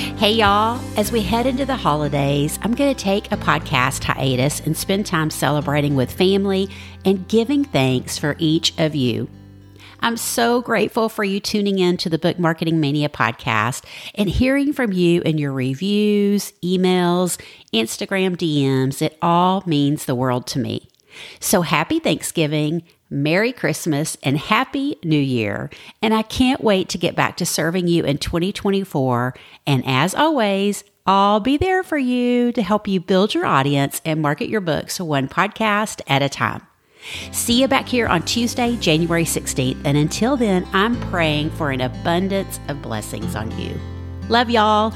Hey, y'all, as we head into the holidays, I'm going to take a podcast hiatus and spend time celebrating with family and giving thanks for each of you. I'm so grateful for you tuning in to the Book Marketing Mania podcast and hearing from you in your reviews, emails, Instagram DMs. It all means the world to me. So happy Thanksgiving, Merry Christmas, and Happy New Year. And I can't wait to get back to serving you in 2024. And as always, I'll be there for you to help you build your audience and market your books one podcast at a time. See you back here on Tuesday, January 16th. And until then, I'm praying for an abundance of blessings on you. Love y'all.